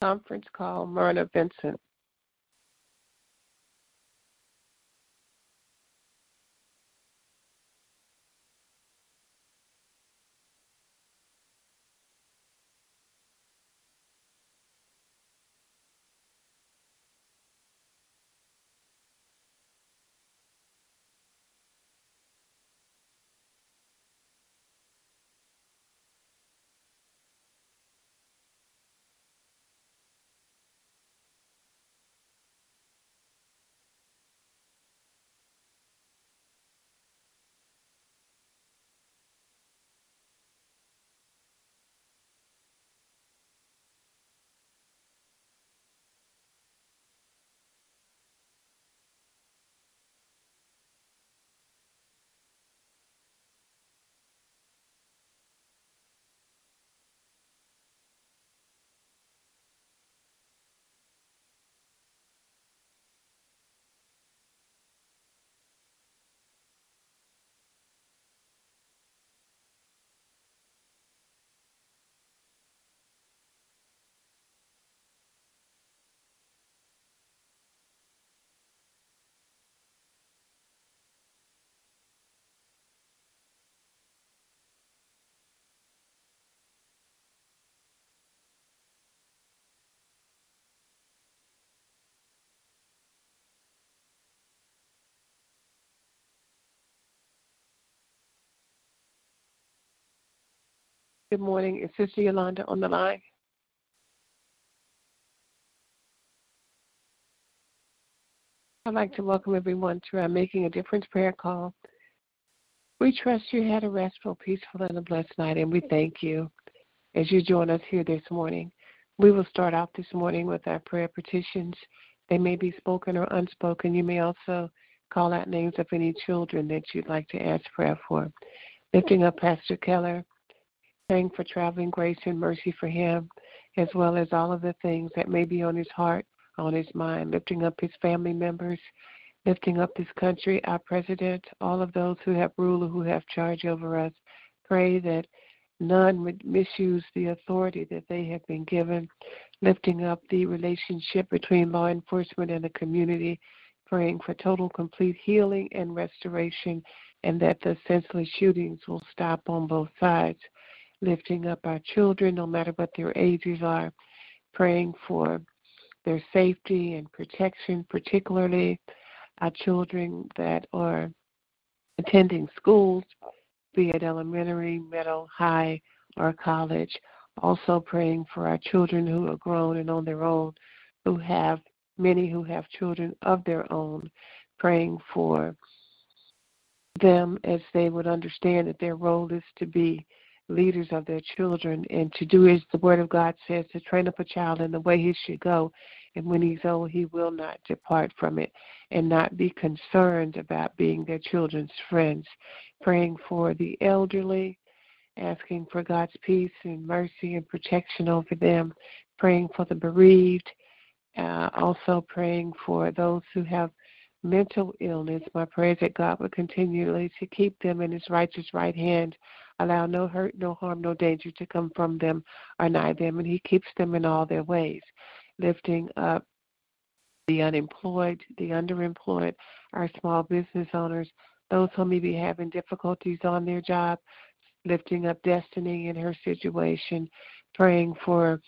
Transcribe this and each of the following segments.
Conference call, Myrna Vincent. Good morning. Is Sister Yolanda on the line? I'd like to welcome everyone to our Making a Difference prayer call. We trust you had a restful, peaceful, and a blessed night, and we thank you as you join us here this morning. We will start out this morning with our prayer petitions. They may be spoken or unspoken. You may also call out names of any children that you'd like to ask prayer for. Lifting up Pastor Keller, praying for traveling grace and mercy for him, as well as all of the things that may be on his heart, on his mind, lifting up his family members, lifting up this country, our president, all of those who have rule who have charge over us. Pray that none would misuse the authority that they have been given, lifting up the relationship between law enforcement and the community, praying for total complete healing and restoration, and that the senseless shootings will stop on both sides lifting up our children, no matter what their ages are, praying for their safety and protection, particularly our children that are attending schools, be it elementary, middle, high, or college. Also praying for our children who are grown and on their own, who have many who have children of their own, praying for them as they would understand that their role is to be leaders of their children and to do as the word of God says to train up a child in the way he should go and when he's old he will not depart from it and not be concerned about being their children's friends. Praying for the elderly asking for God's peace and mercy and protection over them praying for the bereaved uh, also praying for those who have mental illness. My prayer is that God would continually to keep them in his righteous right hand allow no hurt, no harm, no danger to come from them or nigh them, and He keeps them in all their ways, lifting up the unemployed, the underemployed, our small business owners, those who may be having difficulties on their job, lifting up destiny in her situation, praying for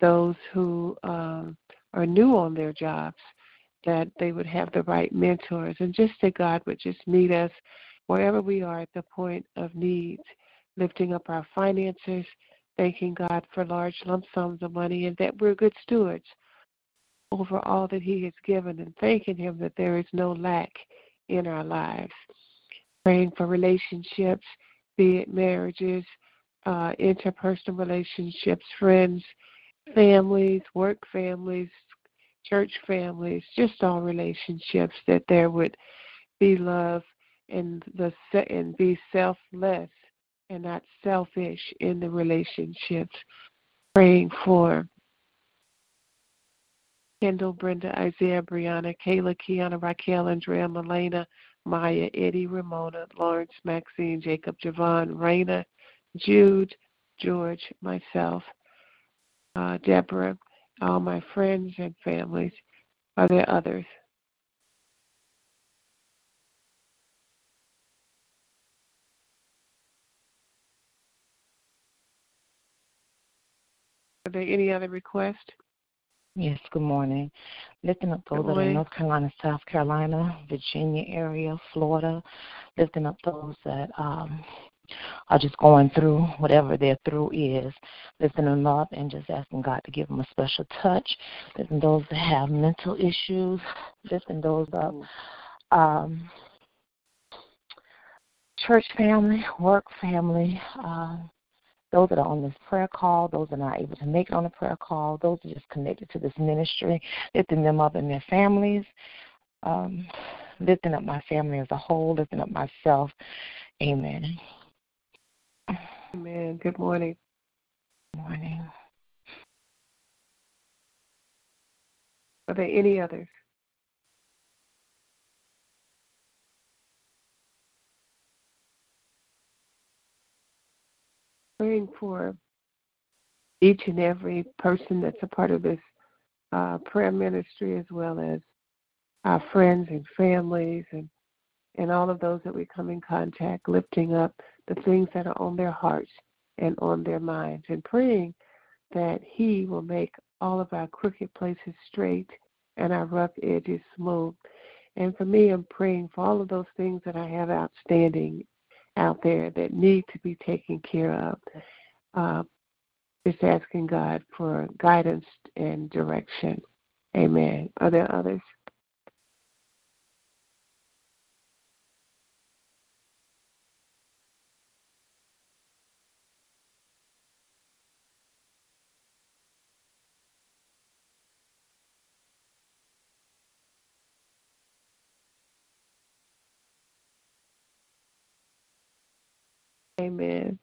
those who um, are new on their jobs, that they would have the right mentors, and just that God would just meet us wherever we are at the point of needs lifting up our finances, thanking God for large lump sums of money and that we're good stewards over all that He has given and thanking Him that there is no lack in our lives. Praying for relationships, be it marriages, uh, interpersonal relationships, friends, families, work families, church families, just all relationships, that there would be love and the and be selfless and not selfish in the relationships. Praying for Kendall, Brenda, Isaiah, Brianna, Kayla, Kiana, Raquel, Andrea, Melena, Maya, Eddie, Ramona, Lawrence, Maxine, Jacob, Javon, Raina, Jude, George, myself, uh, Deborah, all my friends and families. Are there others? Are there any other requests? Yes, good morning. Lifting up those that are in North Carolina, South Carolina, Virginia area, Florida, lifting up those that um, are just going through whatever their through is, lifting them up and just asking God to give them a special touch, lifting those that have mental issues, lifting those up. Um, church family, work family, um, those that are on this prayer call, those that are not able to make it on the prayer call, those that are just connected to this ministry, lifting them up and their families, um, lifting up my family as a whole, lifting up myself. Amen. Amen. Good morning. Good morning. Are there any others? praying for each and every person that's a part of this uh, prayer ministry, as well as our friends and families and and all of those that we come in contact, lifting up the things that are on their hearts and on their minds, and praying that He will make all of our crooked places straight and our rough edges smooth. And for me, I'm praying for all of those things that I have outstanding out there that need to be taken care of. Uh, just asking God for guidance and direction. Amen. Are there others? Amen.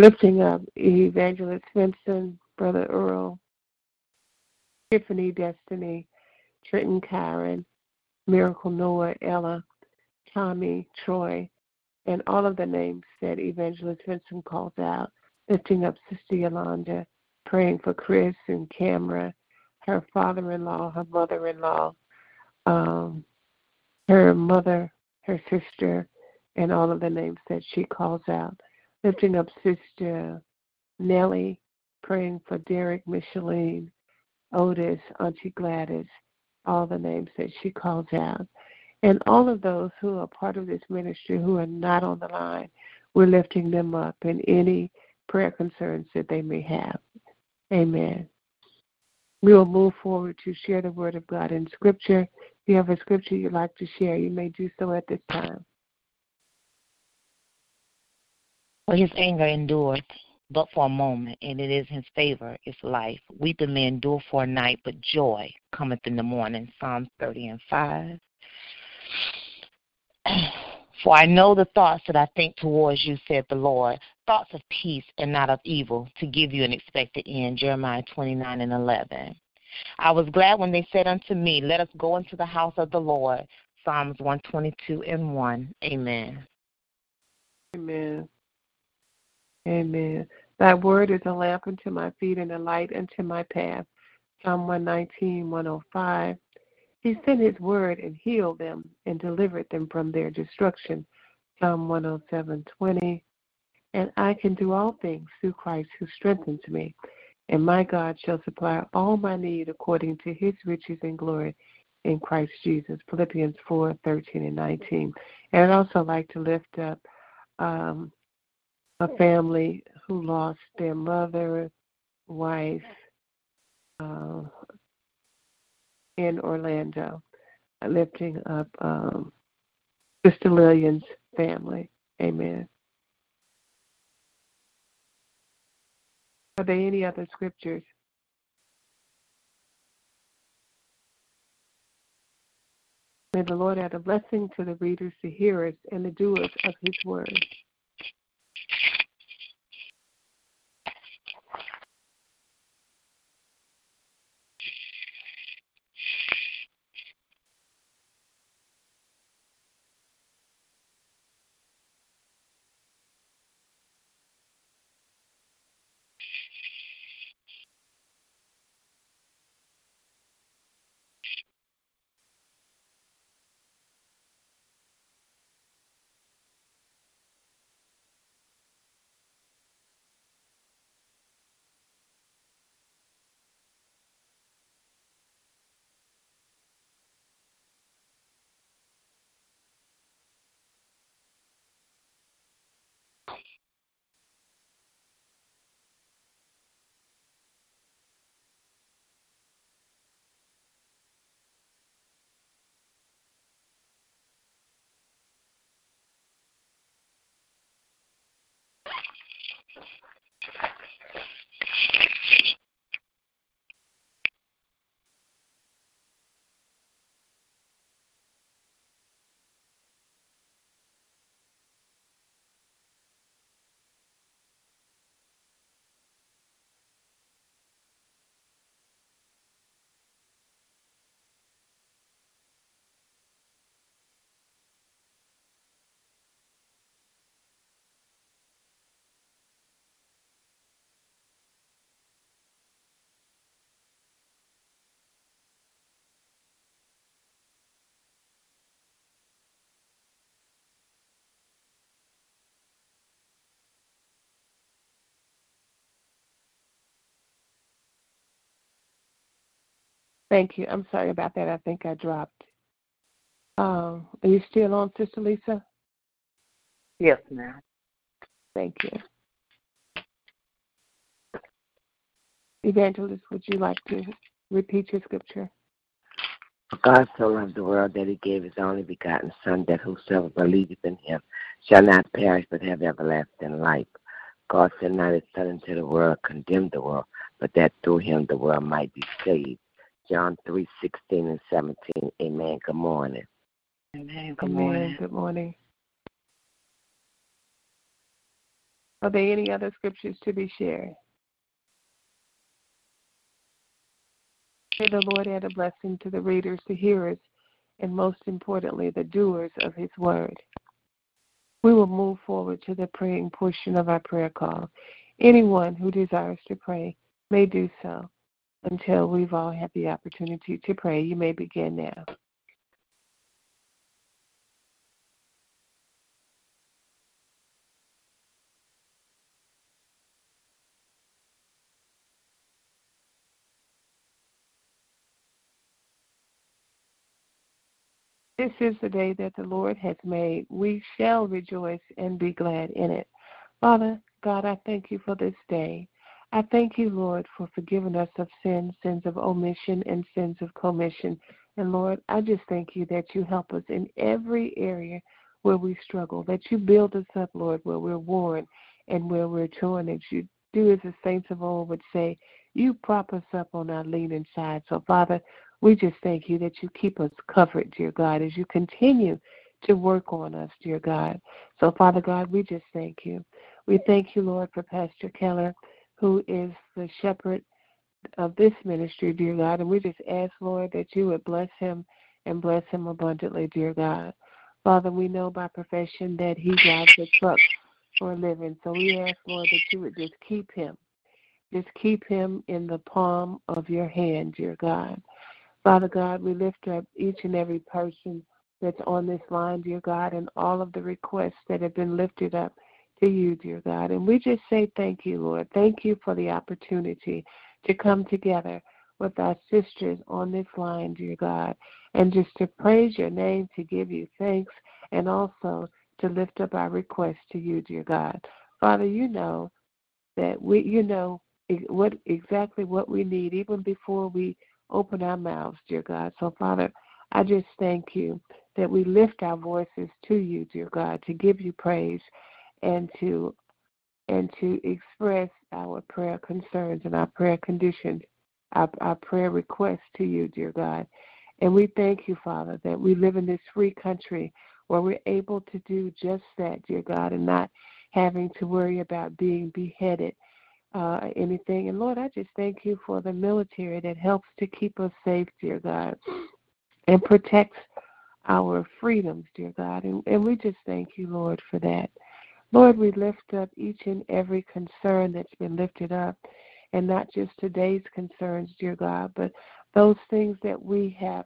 Lifting up Evangelist Vincent, Brother Earl, Tiffany Destiny, Trenton Karen, Miracle Noah, Ella, Tommy, Troy, and all of the names that Evangelist Vincent calls out, lifting up Sister Yolanda, praying for Chris and Camera, her father in law, her mother in law, um, her mother, her sister, and all of the names that she calls out. Lifting up Sister Nellie, praying for Derek, Micheline, Otis, Auntie Gladys, all the names that she calls out. And all of those who are part of this ministry who are not on the line, we're lifting them up in any prayer concerns that they may have. Amen. We will move forward to share the word of God in Scripture. If you have a scripture you'd like to share, you may do so at this time. For his anger endureth but for a moment, and it is his favor, is life. Weeping may endure for a night, but joy cometh in the morning. Psalm 30 and 5. For I know the thoughts that I think towards you, said the Lord, thoughts of peace and not of evil, to give you an expected end. Jeremiah 29 and 11. I was glad when they said unto me, Let us go into the house of the Lord. Psalms 122 and 1. Amen. Amen. Amen. Thy word is a lamp unto my feet and a light unto my path. Psalm 119, 105. He sent his word and healed them and delivered them from their destruction. Psalm 107, 20. And I can do all things through Christ who strengthens me. And my God shall supply all my need according to his riches and glory in Christ Jesus. Philippians 4, 13 and 19. And I'd also like to lift up um, a family who lost their mother, wife uh, in Orlando, lifting up um, Sister Lillian's family. Amen. Are there any other scriptures? May the Lord add a blessing to the readers, the hearers, and the doers of his word. Thank you. I'm sorry about that. I think I dropped. Um, are you still on, Sister Lisa? Yes, ma'am. Thank you. Evangelist, would you like to repeat your scripture? God so loved the world that he gave his only begotten Son, that whosoever believeth in him shall not perish but have everlasting life. God sent not his Son into the world, condemned the world, but that through him the world might be saved. John three sixteen and 17. Amen. Good morning. Amen. Good Amen. morning. Good morning. Are there any other scriptures to be shared? May the Lord add a blessing to the readers, the hearers, and most importantly, the doers of his word. We will move forward to the praying portion of our prayer call. Anyone who desires to pray may do so until we've all had the opportunity to pray. You may begin now. This is the day that the Lord has made. We shall rejoice and be glad in it. Father, God, I thank you for this day. I thank you, Lord, for forgiving us of sins, sins of omission and sins of commission. And Lord, I just thank you that you help us in every area where we struggle, that you build us up, Lord, where we're worn and where we're torn, that you do as the saints of old would say, you prop us up on our leaning side. So, Father, we just thank you that you keep us covered, dear God, as you continue to work on us, dear God. So, Father God, we just thank you. We thank you, Lord, for Pastor Keller who is the shepherd of this ministry, dear God. And we just ask, Lord, that you would bless him and bless him abundantly, dear God. Father, we know by profession that he drives a truck for a living. So we ask, Lord, that you would just keep him. Just keep him in the palm of your hand, dear God. Father God, we lift up each and every person that's on this line, dear God, and all of the requests that have been lifted up to you, dear God. And we just say thank you, Lord. Thank you for the opportunity to come together with our sisters on this line, dear God, and just to praise your name, to give you thanks, and also to lift up our requests to you, dear God. Father, you know that we, you know, what exactly what we need even before we open our mouths, dear God. So, Father, I just thank you that we lift our voices to you, dear God, to give you praise and to and to express our prayer concerns and our prayer conditions, our, our prayer requests to you, dear God. And we thank you, Father, that we live in this free country where we're able to do just that, dear God, and not having to worry about being beheaded, uh, anything. And Lord, I just thank you for the military that helps to keep us safe, dear God, and protects our freedoms, dear God. And, and we just thank you, Lord, for that. Lord, we lift up each and every concern that's been lifted up, and not just today's concerns, dear God, but those things that we have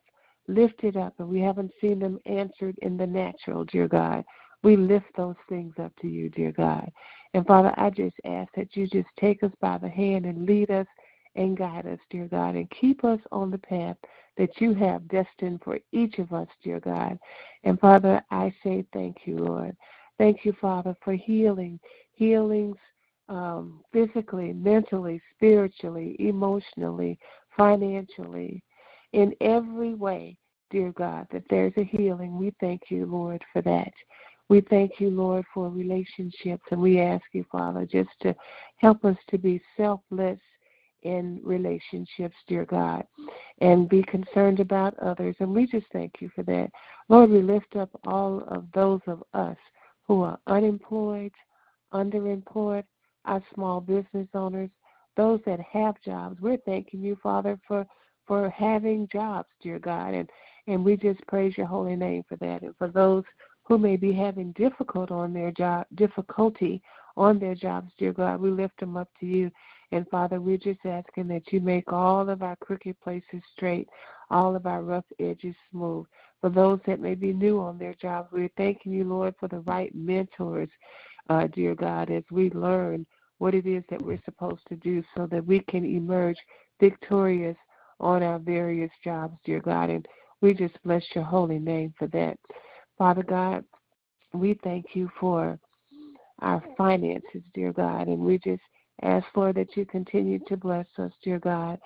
lifted up and we haven't seen them answered in the natural, dear God. We lift those things up to you, dear God. And Father, I just ask that you just take us by the hand and lead us and guide us, dear God, and keep us on the path that you have destined for each of us, dear God. And Father, I say thank you, Lord. Thank you, Father, for healing, healings um, physically, mentally, spiritually, emotionally, financially, in every way, dear God, that there's a healing. We thank you, Lord, for that. We thank you, Lord, for relationships, and we ask you, Father, just to help us to be selfless in relationships, dear God, and be concerned about others. And we just thank you for that. Lord, we lift up all of those of us who are unemployed, underemployed, our small business owners, those that have jobs. We're thanking you, Father, for for having jobs, dear God, and and we just praise your holy name for that. And for those who may be having difficult on their job difficulty on their jobs, dear God, we lift them up to you. And Father, we're just asking that you make all of our crooked places straight, all of our rough edges smooth. For those that may be new on their jobs, we're thanking you, Lord, for the right mentors, uh, dear God, as we learn what it is that we're supposed to do so that we can emerge victorious on our various jobs, dear God. And we just bless your holy name for that. Father God, we thank you for our finances, dear God, and we just ask, Lord, that you continue to bless us, dear God,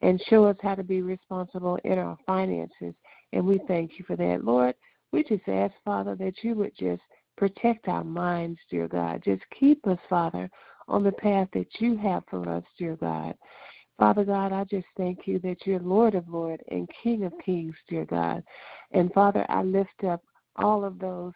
and show us how to be responsible in our finances. And we thank you for that. Lord, we just ask, Father, that you would just protect our minds, dear God. Just keep us, Father, on the path that you have for us, dear God. Father God, I just thank you that you're Lord of Lords and King of Kings, dear God. And Father, I lift up all of those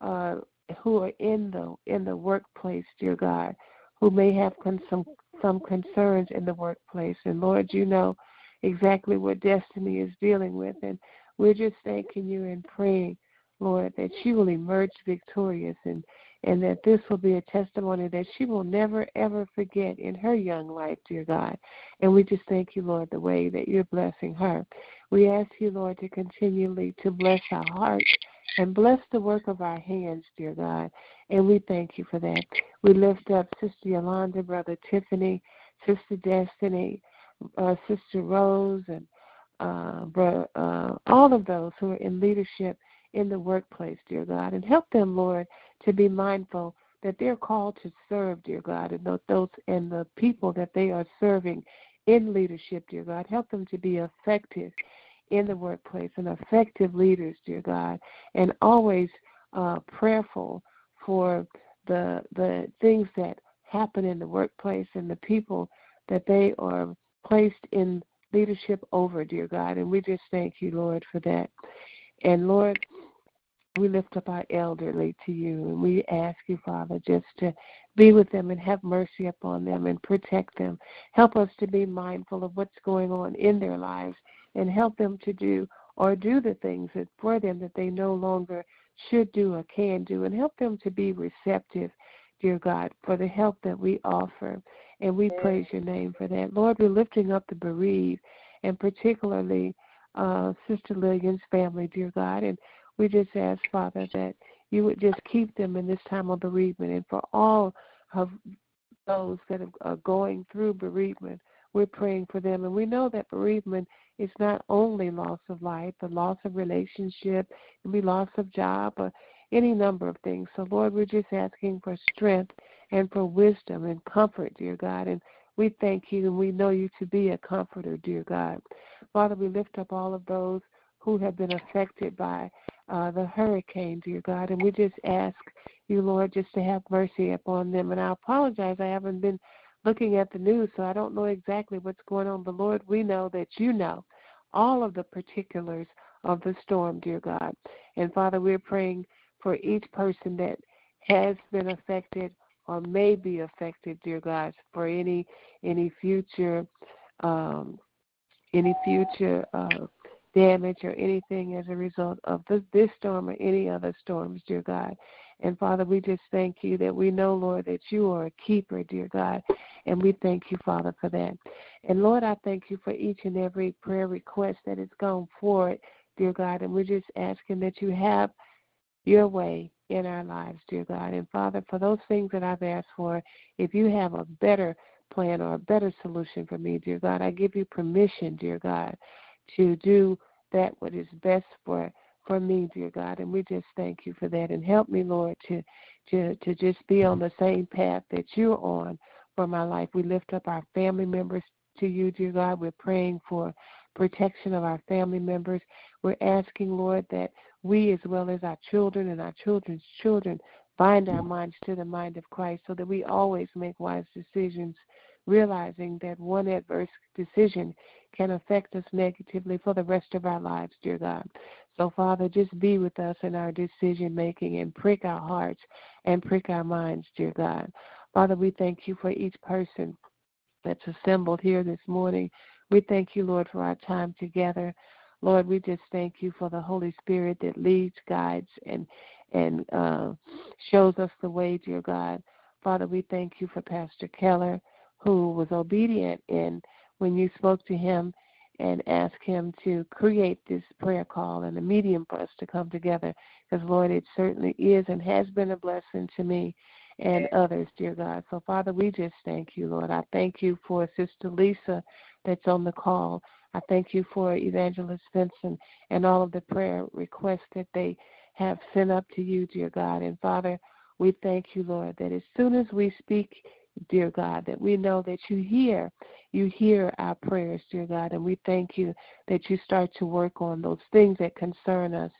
uh, who are in the in the workplace, dear God, who may have con- some some concerns in the workplace. And Lord, you know exactly what destiny is dealing with, and we're just thanking you and praying, Lord, that she will emerge victorious and and that this will be a testimony that she will never ever forget in her young life, dear God. And we just thank you, Lord, the way that you're blessing her. We ask you, Lord, to continually to bless our hearts and bless the work of our hands, dear God. And we thank you for that. We lift up Sister Yolanda, Brother Tiffany, Sister Destiny, uh, Sister Rose, and uh, bro, uh, all of those who are in leadership in the workplace, dear God. And help them, Lord, to be mindful that they're called to serve, dear God, and those and the people that they are serving in leadership, dear God. Help them to be effective in the workplace and effective leaders, dear God, and always uh, prayerful for the the things that happen in the workplace and the people that they are placed in leadership over, dear God. And we just thank you, Lord, for that. And Lord, we lift up our elderly to you and we ask you, Father, just to be with them and have mercy upon them and protect them. Help us to be mindful of what's going on in their lives and help them to do or do the things that for them that they no longer should do or can do and help them to be receptive, dear God, for the help that we offer. And we praise your name for that. Lord, we're lifting up the bereaved and particularly uh, Sister Lillian's family, dear God. And we just ask, Father, that you would just keep them in this time of bereavement and for all of those that are going through bereavement. We're praying for them. And we know that bereavement is not only loss of life, but loss of relationship, it can be loss of job, or any number of things. So, Lord, we're just asking for strength and for wisdom and comfort, dear God. And we thank you and we know you to be a comforter, dear God. Father, we lift up all of those who have been affected by uh, the hurricane, dear God. And we just ask you, Lord, just to have mercy upon them. And I apologize, I haven't been looking at the news, so I don't know exactly what's going on. But Lord, we know that you know all of the particulars of the storm, dear God. And Father, we're praying for each person that has been affected or may be affected, dear God, for any any future um, any future uh, damage or anything as a result of this, this storm or any other storms, dear God. And Father, we just thank you that we know, Lord, that you are a keeper, dear God. And we thank you, Father, for that. And Lord, I thank you for each and every prayer request that has gone forward, dear God. And we're just asking that you have your way in our lives, dear God. And Father, for those things that I've asked for, if you have a better plan or a better solution for me, dear God, I give you permission, dear God, to do that what is best for for me, dear God. And we just thank you for that. And help me, Lord, to to to just be on the same path that you're on for my life. We lift up our family members to you, dear God. We're praying for protection of our family members. We're asking, Lord, that we as well as our children and our children's children bind our minds to the mind of Christ so that we always make wise decisions, realizing that one adverse decision can affect us negatively for the rest of our lives, dear God. So, Father, just be with us in our decision making and prick our hearts and prick our minds, dear God. Father, we thank you for each person that's assembled here this morning. We thank you, Lord, for our time together. Lord, we just thank you for the Holy Spirit that leads, guides, and and uh, shows us the way, dear God. Father, we thank you for Pastor Keller, who was obedient in when you spoke to him and asked him to create this prayer call and a medium for us to come together. Because, Lord, it certainly is and has been a blessing to me and others, dear God. So, Father, we just thank you, Lord. I thank you for Sister Lisa that's on the call. I thank you for Evangelist Vincent and all of the prayer requests that they have sent up to you, dear God. And Father, we thank you, Lord, that as soon as we speak, dear God, that we know that you hear, you hear our prayers, dear God. And we thank you that you start to work on those things that concern us,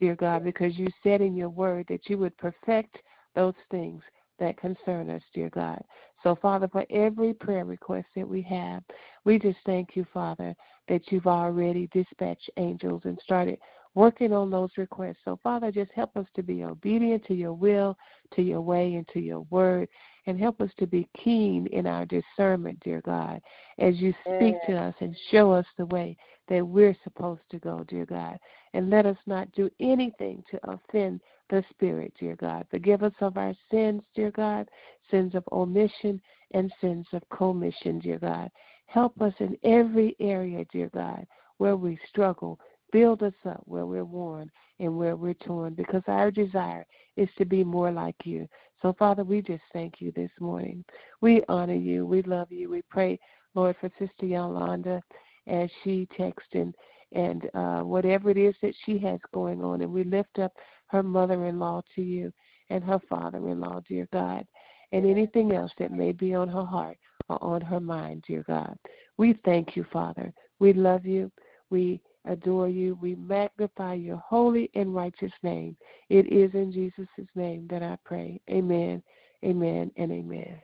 dear God, because you said in your word that you would perfect those things that concern us, dear God. So, Father, for every prayer request that we have, we just thank you, Father, that you've already dispatched angels and started working on those requests. So, Father, just help us to be obedient to your will, to your way, and to your word, and help us to be keen in our discernment, dear God, as you speak to us and show us the way that we're supposed to go, dear God. And let us not do anything to offend the Spirit, dear God. Forgive us of our sins, dear God, sins of omission and sins of commission, dear God. Help us in every area, dear God, where we struggle. Build us up where we're worn and where we're torn, because our desire is to be more like you. So, Father, we just thank you this morning. We honor you. We love you. We pray, Lord, for Sister Yolanda as she texts and, and uh, whatever it is that she has going on. And we lift up her mother in law to you and her father in law, dear God, and anything else that may be on her heart or on her mind, dear God. We thank you, Father. We love you. We adore you. We magnify your holy and righteous name. It is in Jesus' name that I pray. Amen, amen, and amen.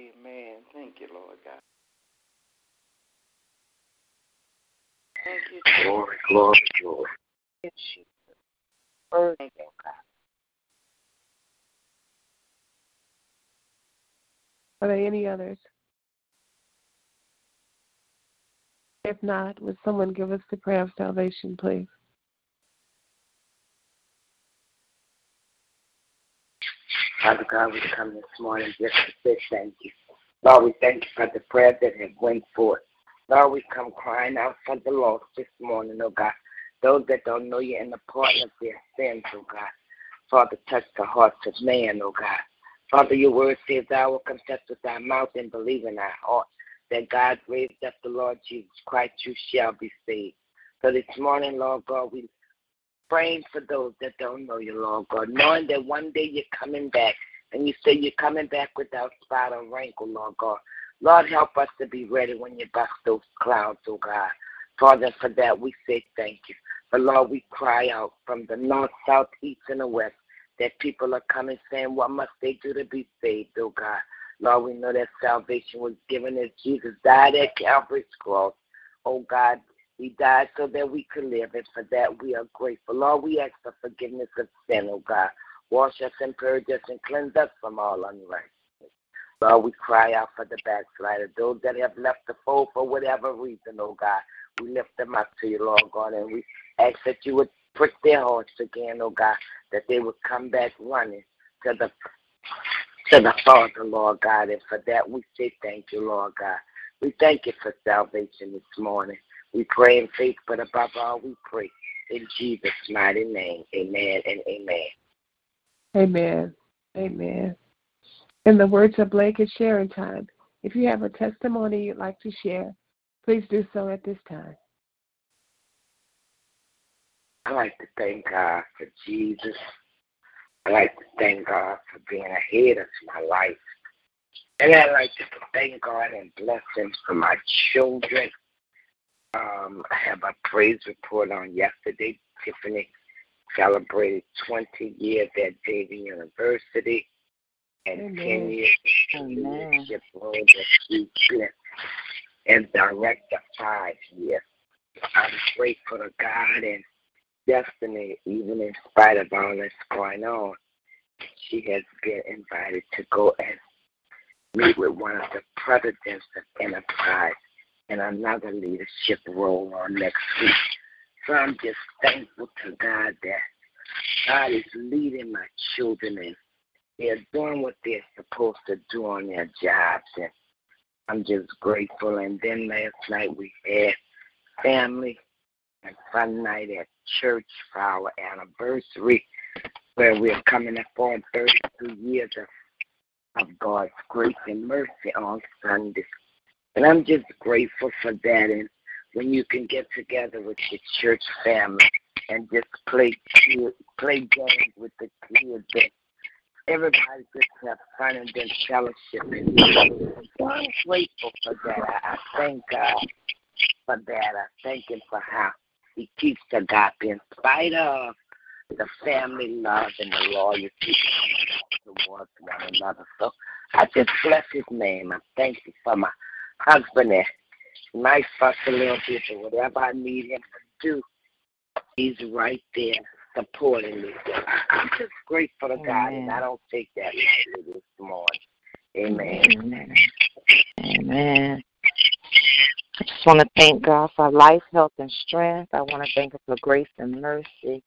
Amen. Thank you, Lord God. Thank you. Glory, glory, glory. Yes, Jesus. Thank you, God. Are there any others? If not, would someone give us the prayer of salvation, please? Father God, we come this morning just to say thank you. Lord, we thank you for the prayer that has went forth. Lord, we come crying out for the lost this morning, oh God. Those that don't know you and the pardon of their sins, oh God. Father, touch the hearts of man, oh God. Father, your word says, Thou will confess with thy mouth and believe in thy heart that God raised up the Lord Jesus Christ, you shall be saved. So this morning, Lord God, we praying for those that don't know you, Lord God, knowing that one day you're coming back and you say you're coming back without spot or wrinkle, Lord God. Lord, help us to be ready when you bust those clouds, oh God. Father, for that we say thank you. But Lord, we cry out from the north, south, east, and the west that people are coming saying, What must they do to be saved, oh God? Lord, we know that salvation was given as Jesus died at Calvary's cross. Oh God, he died so that we could live, and for that we are grateful. Lord, we ask for forgiveness of sin, oh God. Wash us and purge us and cleanse us from all unrighteousness. Lord, we cry out for the backslider, those that have left the fold for whatever reason, oh God. We lift them up to you, Lord God, and we ask that you would prick their hearts again, oh God, that they would come back running to the to the Father, Lord God. And for that we say thank you, Lord God. We thank you for salvation this morning. We pray in faith, but above all, we pray in Jesus' mighty name. Amen and amen. Amen. Amen. In the words of Blake, it's sharing time. If you have a testimony you'd like to share, please do so at this time. I like to thank God for Jesus. I like to thank God for being ahead of my life. And I like to thank God and bless Him for my children. Um, I have a praise report on yesterday. Tiffany celebrated 20 years at David University and Amen. 10 years in leadership role that she as director five years. I'm grateful to God and destiny, even in spite of all that's going on. She has been invited to go and meet with one of the presidents of Enterprise in another leadership role on next week. So I'm just thankful to God that God is leading my children and they're doing what they're supposed to do on their jobs. And I'm just grateful. And then last night we had family and fun night at church for our anniversary, where we're coming up on 32 years of, of God's grace and mercy on Sunday. And I'm just grateful for that. And when you can get together with your church family and just play play games with the kids and everybody just have fun and then fellowship. So I'm grateful for that. I, I thank God for that. I thank Him for how He keeps the God in spite of the family love and the loyalty towards one another. So I just bless His name. I thank you for my husband and a little but whatever I need him to do, he's right there supporting me. So I'm just grateful to Amen. God, and I don't take that lightly this morning. Amen. Amen. Amen. I just want to thank God for life, health, and strength. I want to thank Him for grace and mercy.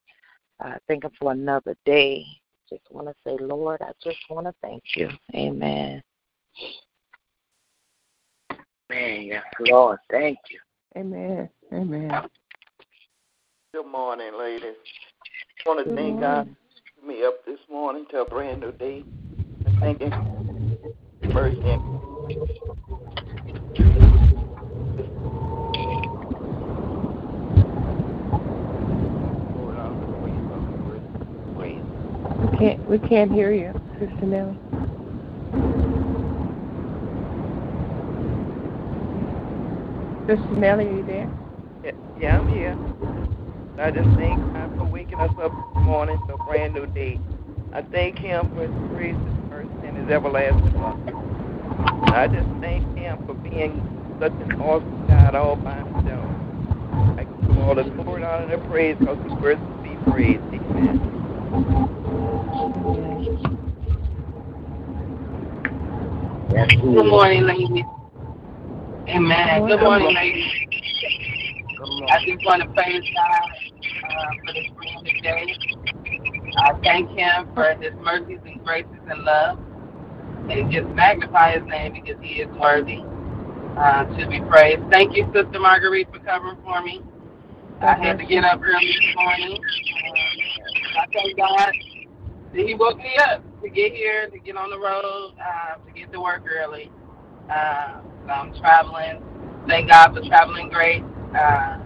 I thank Him for another day. Just want to say, Lord, I just want to thank you. Amen. Amen. Yes, Lord. Thank you. Amen. Amen. Good morning, ladies. I want to Good thank morning. God for me up this morning to a brand new day. And thank Him mercy We can't hear you, Sister Nellie. Sister Nellie, are you there? Yeah, yeah, I'm here. I just thank God for waking us up this morning to a brand new day. I thank Him for His grace, His mercy, and His everlasting love. I just thank Him for being such an awesome God all by Himself. I give all the glory, honor, and praise because He's worthy to be praised. Amen. Good morning, ladies. Amen. Good morning, ladies. I just want to praise God uh, for this day. I thank Him for His mercies and graces and love, and just magnify His name because He is worthy uh, to be praised. Thank you, Sister Marguerite, for covering for me. I had to get up early this morning. Uh, I thank God that He woke me up to get here, to get on the road, uh, to get to work early. Uh, I'm traveling. Thank God for traveling grace. Uh,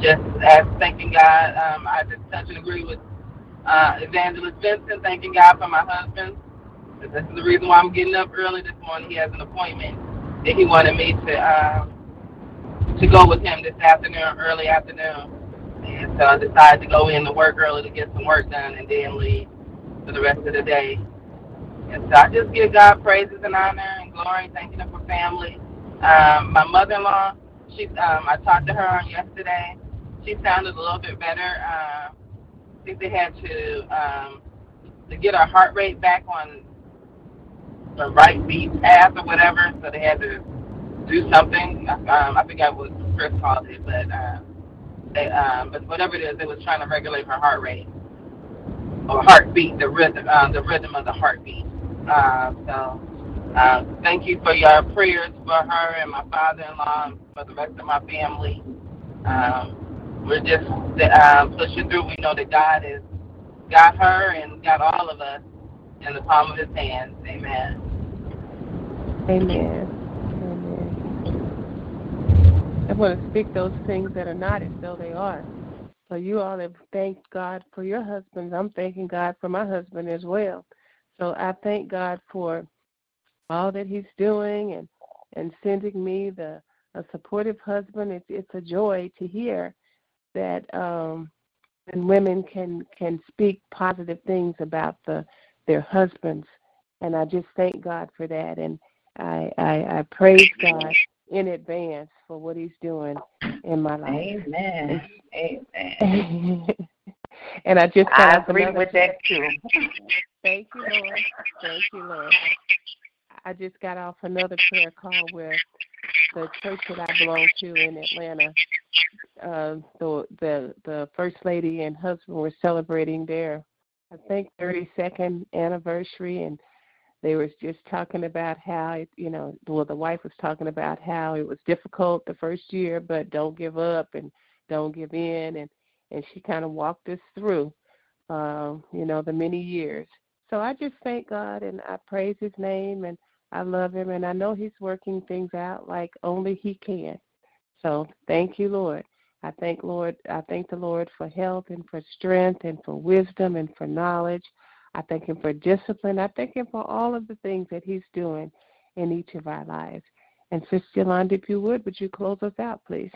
just as thanking God. Um, I just touch and agree with uh, Evangelist Vincent, thanking God for my husband. This is the reason why I'm getting up early this morning. He has an appointment that he wanted me to uh, to go with him this afternoon, early afternoon. And so I decided to go in to work early to get some work done and then leave for the rest of the day. And so I just give God praises and honor and glory, thanking Him for family. Um, my mother-in-law, she, um, I talked to her on yesterday. She sounded a little bit better. Uh, I think they had to um, to get her heart rate back on the right beat path or whatever. So they had to do something. Um, I forgot what Chris called it, but uh, they, um, but whatever it is, they was trying to regulate her heart rate or heartbeat, the rhythm, uh, the rhythm of the heartbeat. Uh, so, uh, thank you for your prayers for her and my father-in-law and for the rest of my family. Um, we're just uh, pushing through. We know that God has got her and got all of us in the palm of His hands. Amen. Amen. I want to speak those things that are not as though they are. So you all have thanked God for your husbands. I'm thanking God for my husband as well. So I thank God for all that He's doing and and sending me the a supportive husband. It's it's a joy to hear that um, and women can can speak positive things about the their husbands, and I just thank God for that. And I I, I praise God in advance for what He's doing in my life. Amen. Amen. and I just I agree with that too. Thank you, Lord. Thank you, Lord. I just got off another prayer call where the church that I belong to in Atlanta, uh, the the the first lady and husband were celebrating their, I think, 32nd anniversary, and they was just talking about how you know, well, the wife was talking about how it was difficult the first year, but don't give up and don't give in, and and she kind of walked us through, um, you know, the many years. So I just thank God and I praise His name and I love Him and I know He's working things out like only He can. So thank you, Lord. I thank Lord. I thank the Lord for health and for strength and for wisdom and for knowledge. I thank Him for discipline. I thank Him for all of the things that He's doing in each of our lives. And Sister Yolanda, if you would, would you close us out, please?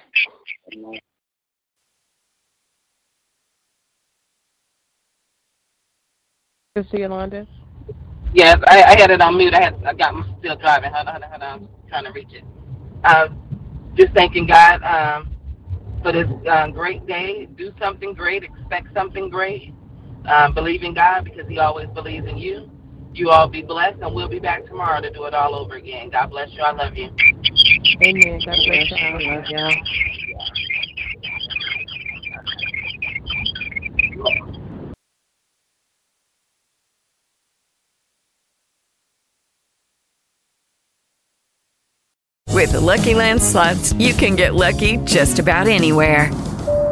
Sister Yolanda? Yes, I, I had it on mute. I had I got still driving. Hold on, hold on, hold on. I'm trying to reach it. Uh, just thanking God um, for this uh, great day. Do something great. Expect something great. Um, believe in God because He always believes in you. You all be blessed, and we'll be back tomorrow to do it all over again. God bless you. I love you. Amen. God bless you. I love you. With the Lucky Land slots, you can get lucky just about anywhere.